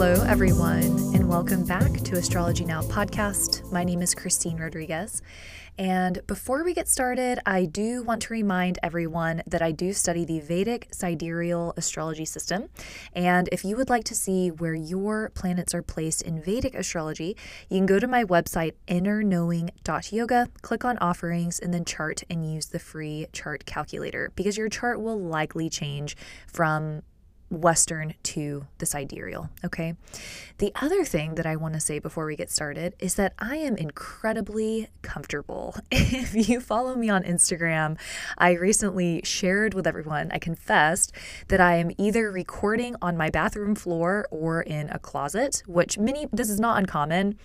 Hello, everyone, and welcome back to Astrology Now podcast. My name is Christine Rodriguez. And before we get started, I do want to remind everyone that I do study the Vedic sidereal astrology system. And if you would like to see where your planets are placed in Vedic astrology, you can go to my website, innerknowing.yoga, click on offerings, and then chart and use the free chart calculator because your chart will likely change from Western to the sidereal. Okay. The other thing that I want to say before we get started is that I am incredibly comfortable. If you follow me on Instagram, I recently shared with everyone, I confessed that I am either recording on my bathroom floor or in a closet, which many, this is not uncommon.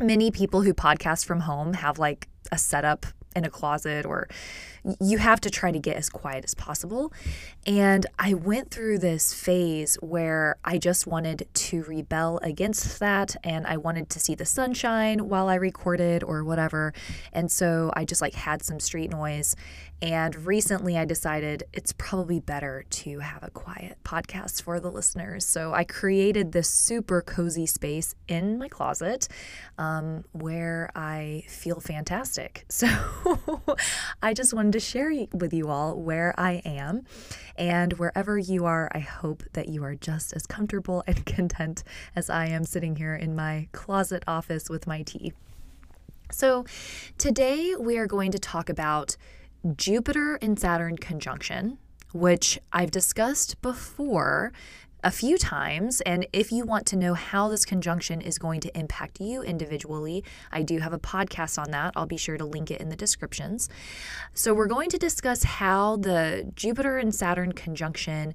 Many people who podcast from home have like a setup in a closet or you have to try to get as quiet as possible. And I went through this phase where I just wanted to rebel against that and I wanted to see the sunshine while I recorded or whatever. And so I just like had some street noise. And recently I decided it's probably better to have a quiet podcast for the listeners. So I created this super cozy space in my closet um, where I feel fantastic. So I just wanted to share with you all where I am. And wherever you are, I hope that you are just as comfortable and content as I am sitting here in my closet office with my tea. So, today we are going to talk about Jupiter and Saturn conjunction, which I've discussed before a few times. And if you want to know how this conjunction is going to impact you individually, I do have a podcast on that. I'll be sure to link it in the descriptions. So, we're going to discuss how the Jupiter and Saturn conjunction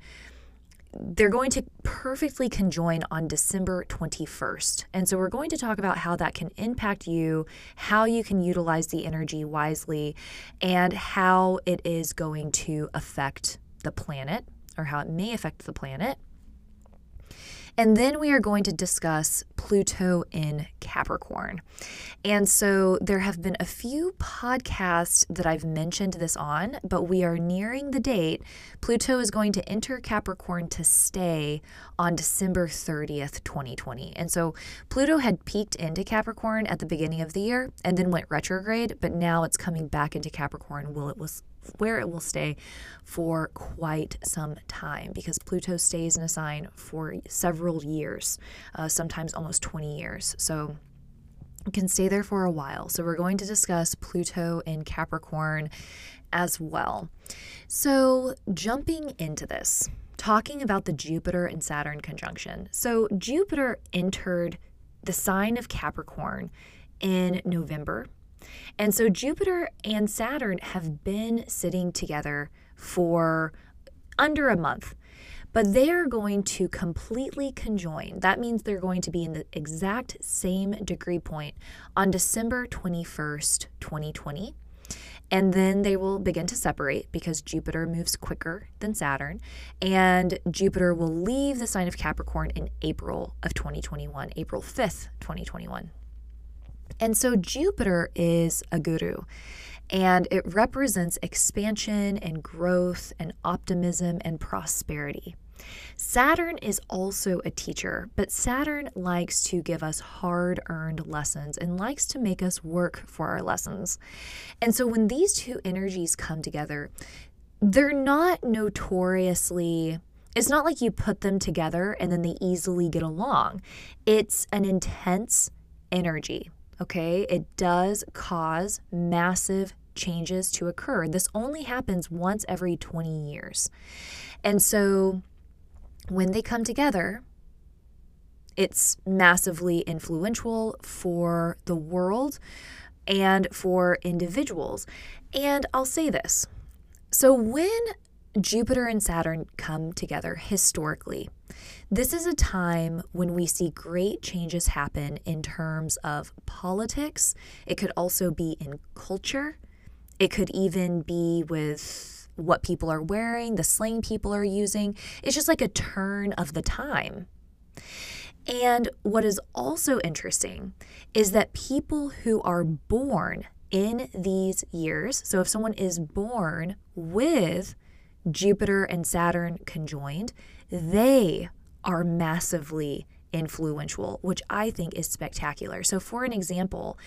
they're going to perfectly conjoin on December 21st. And so we're going to talk about how that can impact you, how you can utilize the energy wisely, and how it is going to affect the planet or how it may affect the planet. And then we are going to discuss Pluto in Capricorn. And so there have been a few podcasts that I've mentioned this on, but we are nearing the date. Pluto is going to enter Capricorn to stay on December 30th, 2020. And so Pluto had peeked into Capricorn at the beginning of the year and then went retrograde, but now it's coming back into Capricorn. Will it was where it will stay for quite some time because Pluto stays in a sign for several years, uh, sometimes almost 20 years. So it can stay there for a while. So we're going to discuss Pluto in Capricorn as well. So jumping into this, talking about the Jupiter and Saturn conjunction. So Jupiter entered the sign of Capricorn in November and so Jupiter and Saturn have been sitting together for under a month, but they are going to completely conjoin. That means they're going to be in the exact same degree point on December 21st, 2020. And then they will begin to separate because Jupiter moves quicker than Saturn. And Jupiter will leave the sign of Capricorn in April of 2021, April 5th, 2021. And so Jupiter is a guru and it represents expansion and growth and optimism and prosperity. Saturn is also a teacher, but Saturn likes to give us hard earned lessons and likes to make us work for our lessons. And so when these two energies come together, they're not notoriously it's not like you put them together and then they easily get along. It's an intense energy okay, it does cause massive changes to occur. This only happens once every 20 years. And so when they come together, it's massively influential for the world and for individuals. And I'll say this. So when Jupiter and Saturn come together historically, this is a time when we see great changes happen in terms of politics. It could also be in culture. It could even be with what people are wearing, the slang people are using. It's just like a turn of the time. And what is also interesting is that people who are born in these years, so if someone is born with Jupiter and Saturn conjoined, they are massively influential, which I think is spectacular. So, for an example,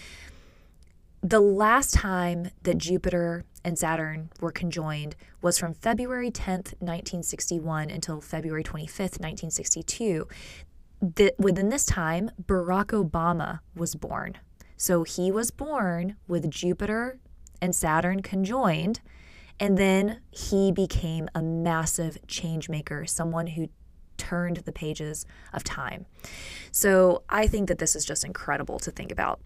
the last time that Jupiter and Saturn were conjoined was from February 10th, 1961 until February 25th, 1962. The, within this time, Barack Obama was born. So he was born with Jupiter and Saturn conjoined, and then he became a massive change maker, someone who turned the pages of time. So I think that this is just incredible to think about.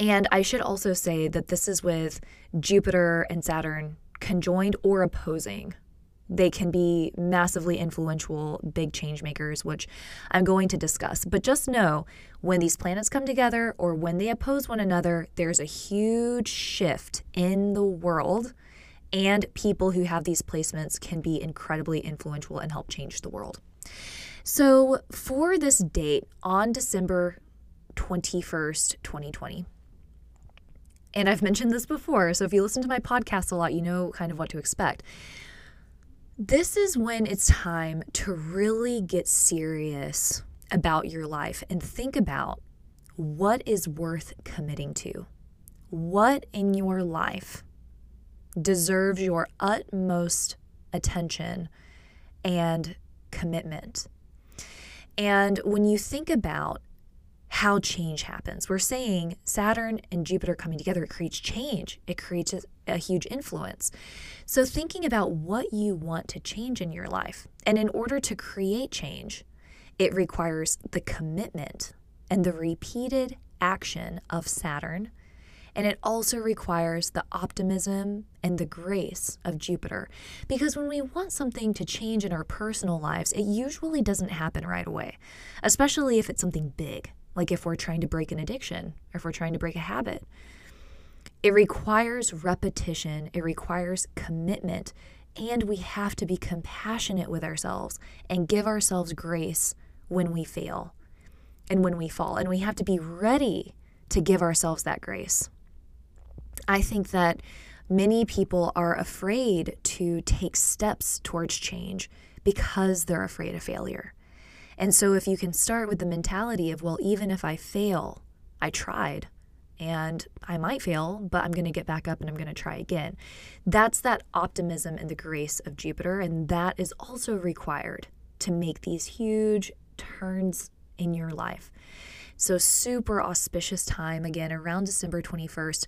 And I should also say that this is with Jupiter and Saturn conjoined or opposing. They can be massively influential, big change makers, which I'm going to discuss. But just know when these planets come together or when they oppose one another, there's a huge shift in the world. And people who have these placements can be incredibly influential and help change the world. So, for this date on December 21st, 2020, and I've mentioned this before, so if you listen to my podcast a lot, you know kind of what to expect. This is when it's time to really get serious about your life and think about what is worth committing to. What in your life deserves your utmost attention and commitment? And when you think about how change happens. We're saying Saturn and Jupiter coming together, it creates change, it creates a, a, huge influence. So, thinking about what you want to change in your life. And in order to create change, it requires the commitment and the repeated action of Saturn. And it also requires the optimism and the grace of Jupiter. Because when we want something to change in our personal lives, it usually doesn't happen right away, especially if it's something big like if we're trying to break an addiction or if we're trying to break a habit. It requires repetition, it requires commitment, and we have to be compassionate with ourselves and give ourselves grace when we fail and when we fall. And we have to be ready to give ourselves that grace. I think that many people are afraid to take steps towards change because they're afraid of failure. And so, if you can start with the mentality of, well, even if I fail, I tried and I might fail, but I'm going to get back up and I'm going to try again. That's that optimism and the grace of Jupiter. And that is also required to make these huge turns in your life. So, super auspicious time again around December 21st.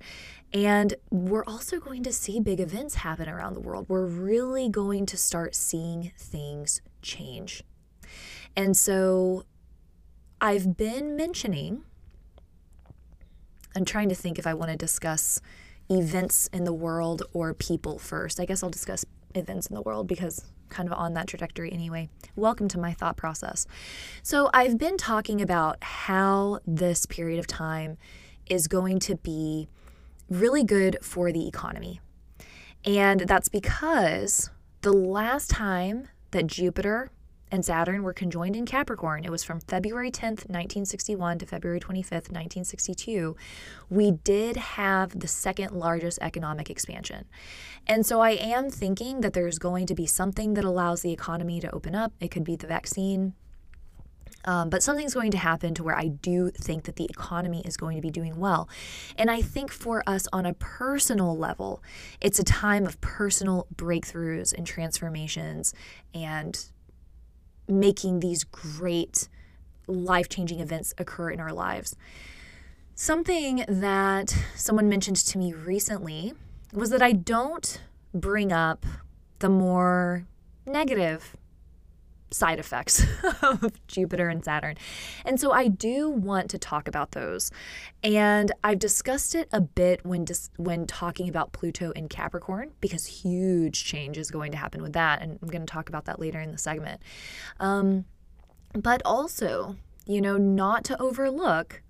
And we're also going to see big events happen around the world. We're really going to start seeing things change. And so I've been mentioning, I'm trying to think if I want to discuss events in the world or people first. I guess I'll discuss events in the world because kind of on that trajectory anyway. Welcome to my thought process. So, I've been talking about how this period of time is going to be really good for the economy. And that's because the last time that Jupiter and Saturn were conjoined in Capricorn. It was from February 10th, 1961 to February 25th, 1962. We did have the second largest economic expansion. And so I am thinking that there's going to be something that allows the economy to open up. It could be the vaccine. Um, but something's going to happen to where I do think that the economy is going to be doing well. And I think for us on a personal level, it's a time of personal breakthroughs and transformations and making these great life changing events occur in our lives. Something that someone mentioned to me recently was that I don't bring up the more negative side effects of Jupiter and Saturn. And so I do want to talk about those. And I've discussed it a bit when dis- when talking about Pluto in Capricorn because huge change is going to happen with that and I'm going to talk about that later in the segment. Um, but also, you know, not to overlook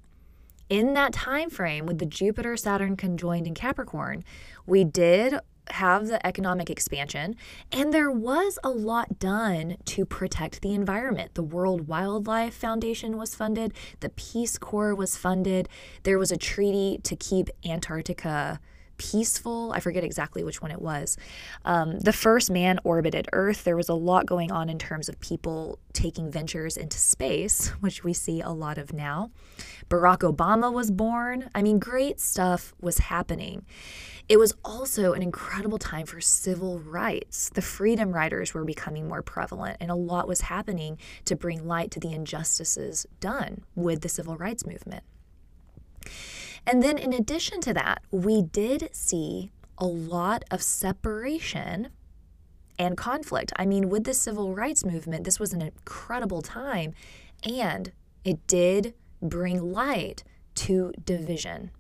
in that time frame with the Jupiter Saturn conjoined in Capricorn, we did have the economic expansion, and there was a lot done to protect the environment. The World Wildlife Foundation was funded, the Peace Corps was funded, there was a treaty to keep Antarctica peaceful. I forget exactly which one it was. Um, the first man orbited Earth. There was a lot going on in terms of people taking ventures into space, which we see a lot of now. Barack Obama was born. I mean, great stuff was happening. It was also an incredible time for civil rights. The freedom riders were becoming more prevalent, and a lot was happening to bring light to the injustices done with the civil rights movement. And then, in addition to that, we did see a lot of separation and conflict. I mean, with the civil rights movement, this was an incredible time, and it did bring light to division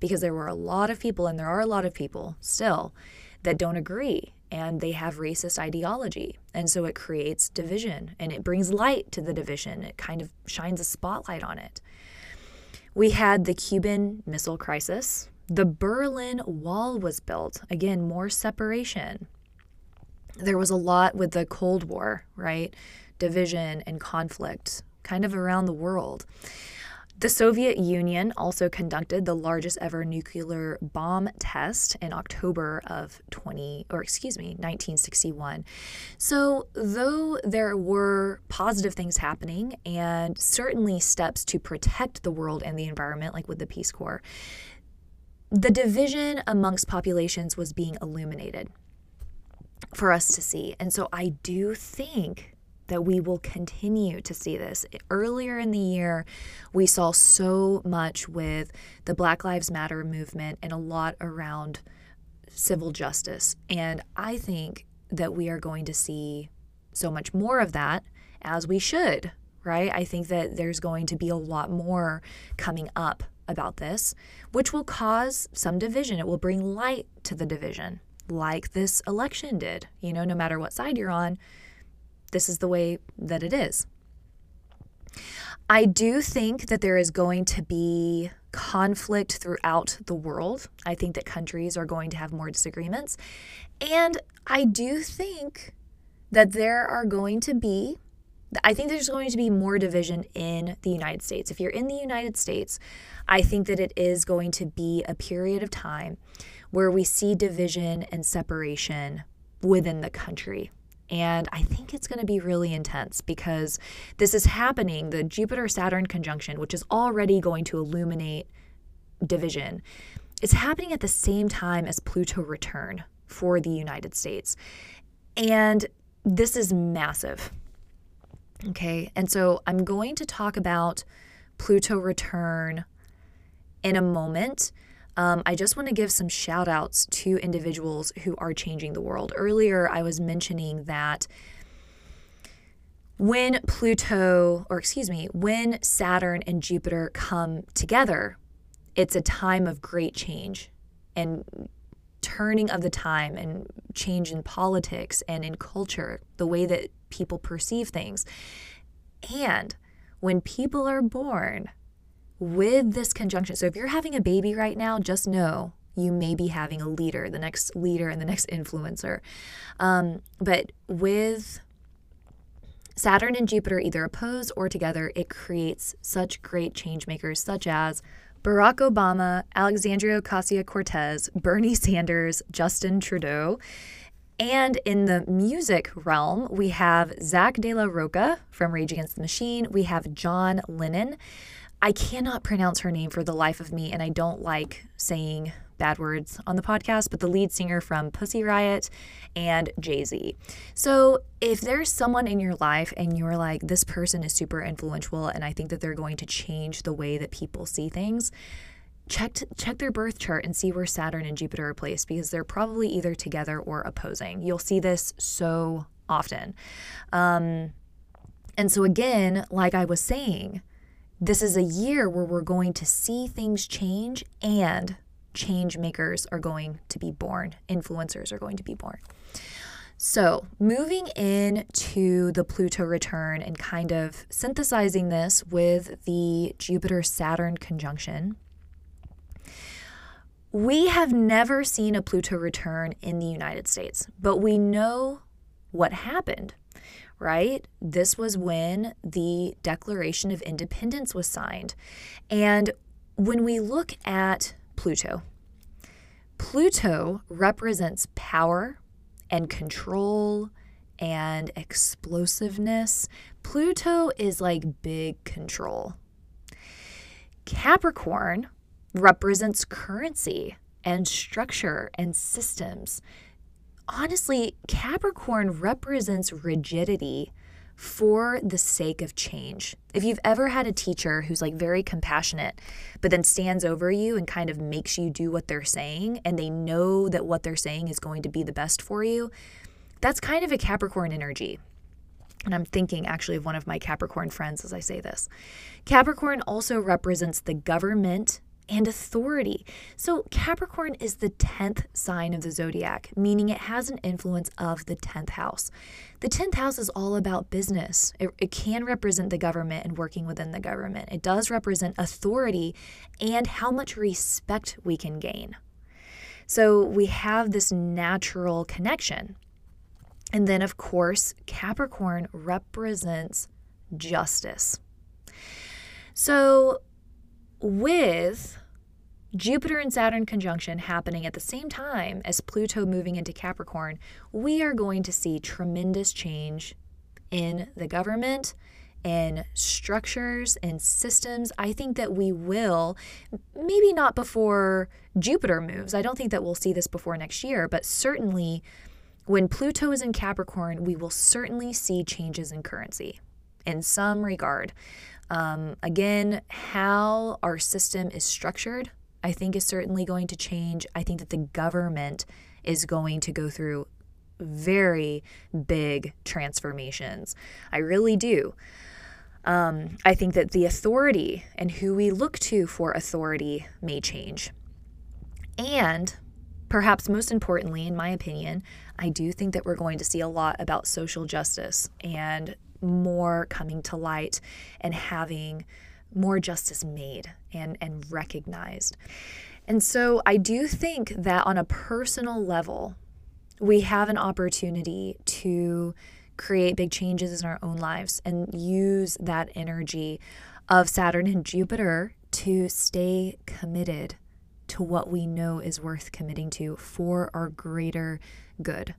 because there were a lot of people, and there are a lot of people still, that don't agree and they have racist ideology. And so it creates division and it brings light to the division. It kind of shines a spotlight on it. We had the Cuban Missile Crisis. The Berlin Wall was built. Again, more separation. There was a lot with the Cold War, right? Division and conflict kind of around the world. The Soviet Union also conducted the largest ever nuclear bomb test in October of 20 or excuse me, 1961. So, though there were positive things happening and certainly steps to protect the world and the environment like with the Peace Corps, the division amongst populations was being illuminated for us to see. And so I do think that we will continue to see this. Earlier in the year, we saw so much with the Black Lives Matter movement and a lot around civil justice. And I think that we are going to see so much more of that as we should, right? I think that there's going to be a lot more coming up about this, which will cause some division. It will bring light to the division, like this election did. You know, no matter what side you're on, this is the way that it is. I do think that there is going to be conflict throughout the world. I think that countries are going to have more disagreements. And I do think that there are going to be, I think there's going to be more division in the United States. If you're in the United States, I think that it is going to be a period of time where we see division and separation within the country. And I think it's going to be really intense because this is happening, the Jupiter Saturn conjunction, which is already going to illuminate division. It's happening at the same time as Pluto return for the United States. And this is massive. Okay. And so I'm going to talk about Pluto return in a moment. Um, I just want to give some shout outs to individuals who are changing the world. Earlier, I was mentioning that when Pluto, or excuse me, when Saturn and Jupiter come together, it's a time of great change and turning of the time and change in politics and in culture, the way that people perceive things. And when people are born, with this conjunction. So if you're having a baby right now, just know you may be having a leader, the next leader and the next influencer. Um, but with Saturn and Jupiter either opposed or together, it creates such great change makers, such as Barack Obama, Alexandria Ocasio Cortez, Bernie Sanders, Justin Trudeau. And in the music realm, we have Zack de la Rocha from Rage Against the Machine. We have John Lennon. I cannot pronounce her name for the life of me, and I don't like saying bad words on the podcast, but the lead singer from Pussy Riot and Jay Z. So, if there's someone in your life and you're like, this person is super influential, and I think that they're going to change the way that people see things, check check their birth chart and see where Saturn and Jupiter are placed because they're probably either together or opposing. You'll see this so often. Um, and so again, like I was saying, this is a year where we're going to see things change and change makers are going to be born, influencers are going to be born. So, moving into the Pluto return and kind of synthesizing this with the Jupiter Saturn conjunction, we have never seen a Pluto return in the United States, but we know what happened right? This was when the Declaration of Independence was signed. And when we look at Pluto, Pluto represents power and control and explosiveness. Pluto is like big control. Capricorn represents currency and structure and systems. Honestly, Capricorn represents rigidity for the sake of change. If you've ever had a teacher who's like very compassionate, but then stands over you and kind of makes you do what they're saying, and they know that what they're saying is going to be the best for you, that's kind of a Capricorn energy. And I'm thinking actually of one of my Capricorn friends as I say this. Capricorn also represents the government and authority. So, Capricorn is the 10th sign of the zodiac, meaning it has an influence of the 10th house. The 10th house is all about business. It, it, can represent the government and working within the government. It does represent authority and how much respect we can gain. So, we have this natural connection. And then, of course, Capricorn represents justice. So, with Jupiter and Saturn conjunction happening at the same time as Pluto moving into Capricorn, we are going to see tremendous change in the government, in structures and systems. I think that we will, maybe not before Jupiter moves. I don't think that we'll see this before next year, but certainly when Pluto is in Capricorn, we will certainly see changes in currency in some regard. Um, again, how our system is structured, I think, is certainly going to change. I think that the government is going to go through very big transformations. I really do. Um, I think that the authority and who we look to for authority may change. And perhaps most importantly, in my opinion, I do think that we're going to see a lot about social justice and more coming to light and having more justice made and, and recognized. And so I do think that on a personal level, we have an opportunity to create big changes in our own lives and use that energy of Saturn and Jupiter to stay committed to what we know is worth committing to for our greater good.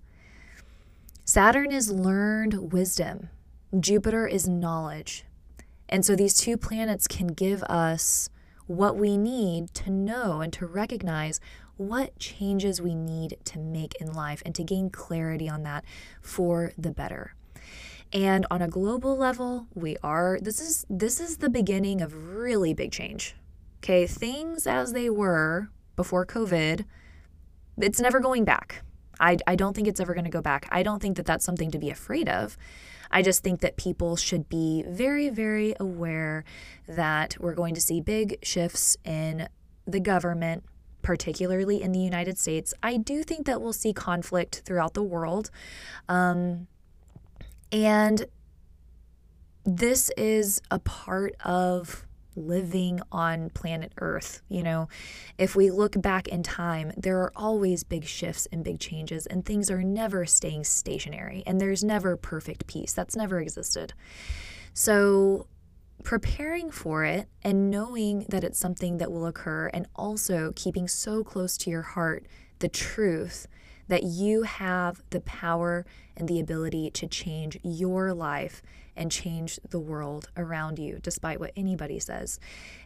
Saturn is learned wisdom Jupiter is knowledge. And so these two planets can give us what we need to know and to recognize what changes we need to make in life and to gain clarity on that for the better. And on a global level, we are this is this is the beginning of really big change. Okay, things as they were before COVID, it's never going back. I, I don't think it's ever going to go back. I don't think that that's something to be afraid of. I just think that people should be very, very aware that we're going to see big shifts in the government, particularly in the United States. I do think that we'll see conflict throughout the world. Um, and this is a part of living on planet Earth. You know, if we look back in time, there are always big shifts and big changes, and things are never staying stationary, and there's never perfect peace. That's never existed. So, preparing for it and knowing that it's something that will occur, and also keeping so close to your heart the truth that you have the power and the ability to change your life and change the world around you, despite what anybody says.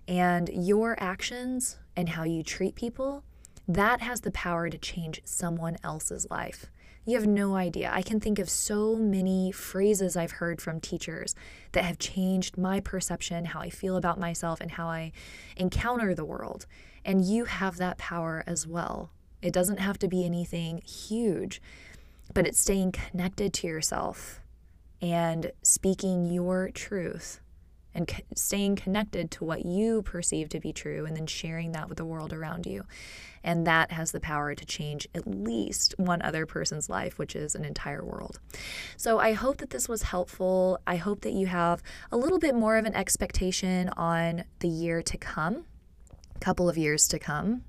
And your actions and how you treat people, that has the power to change someone else's life. You have no idea. I can think of so many phrases I've heard from teachers that have changed my perception, how I feel about myself, and how I encounter the world. And you have that power as well. It doesn't have to be anything huge, but it's staying connected to yourself and speaking your truth and staying connected to what you perceive to be true and then sharing that with the world around you. And that has the power to change at least one other person's life, which is an entire world. So I hope that this was helpful. I hope that you have a little bit more of an expectation on the year to come, couple of years to come.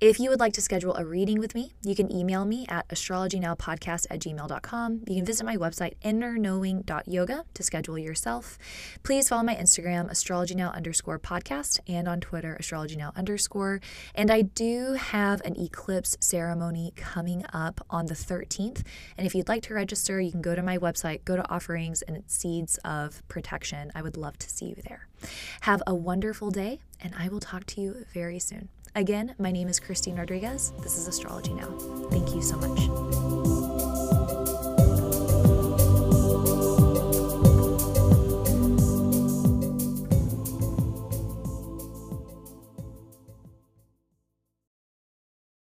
If you would like to schedule a reading with me, you can email me at astrologynowpodcast at gmail.com. You can visit my website, innerknowing.yoga, to schedule yourself. Please follow my Instagram, astrologynow underscore podcast, and on Twitter, astrologynow underscore. And I do have an eclipse ceremony coming up on the 13th. And if you'd like to register, you can go to my website, go to offerings, and Seeds of Protection. I would love to see you there. Have a wonderful day, and I will talk to you very soon. Again, my name is Christine Rodriguez. This is Astrology Now. Thank you so much.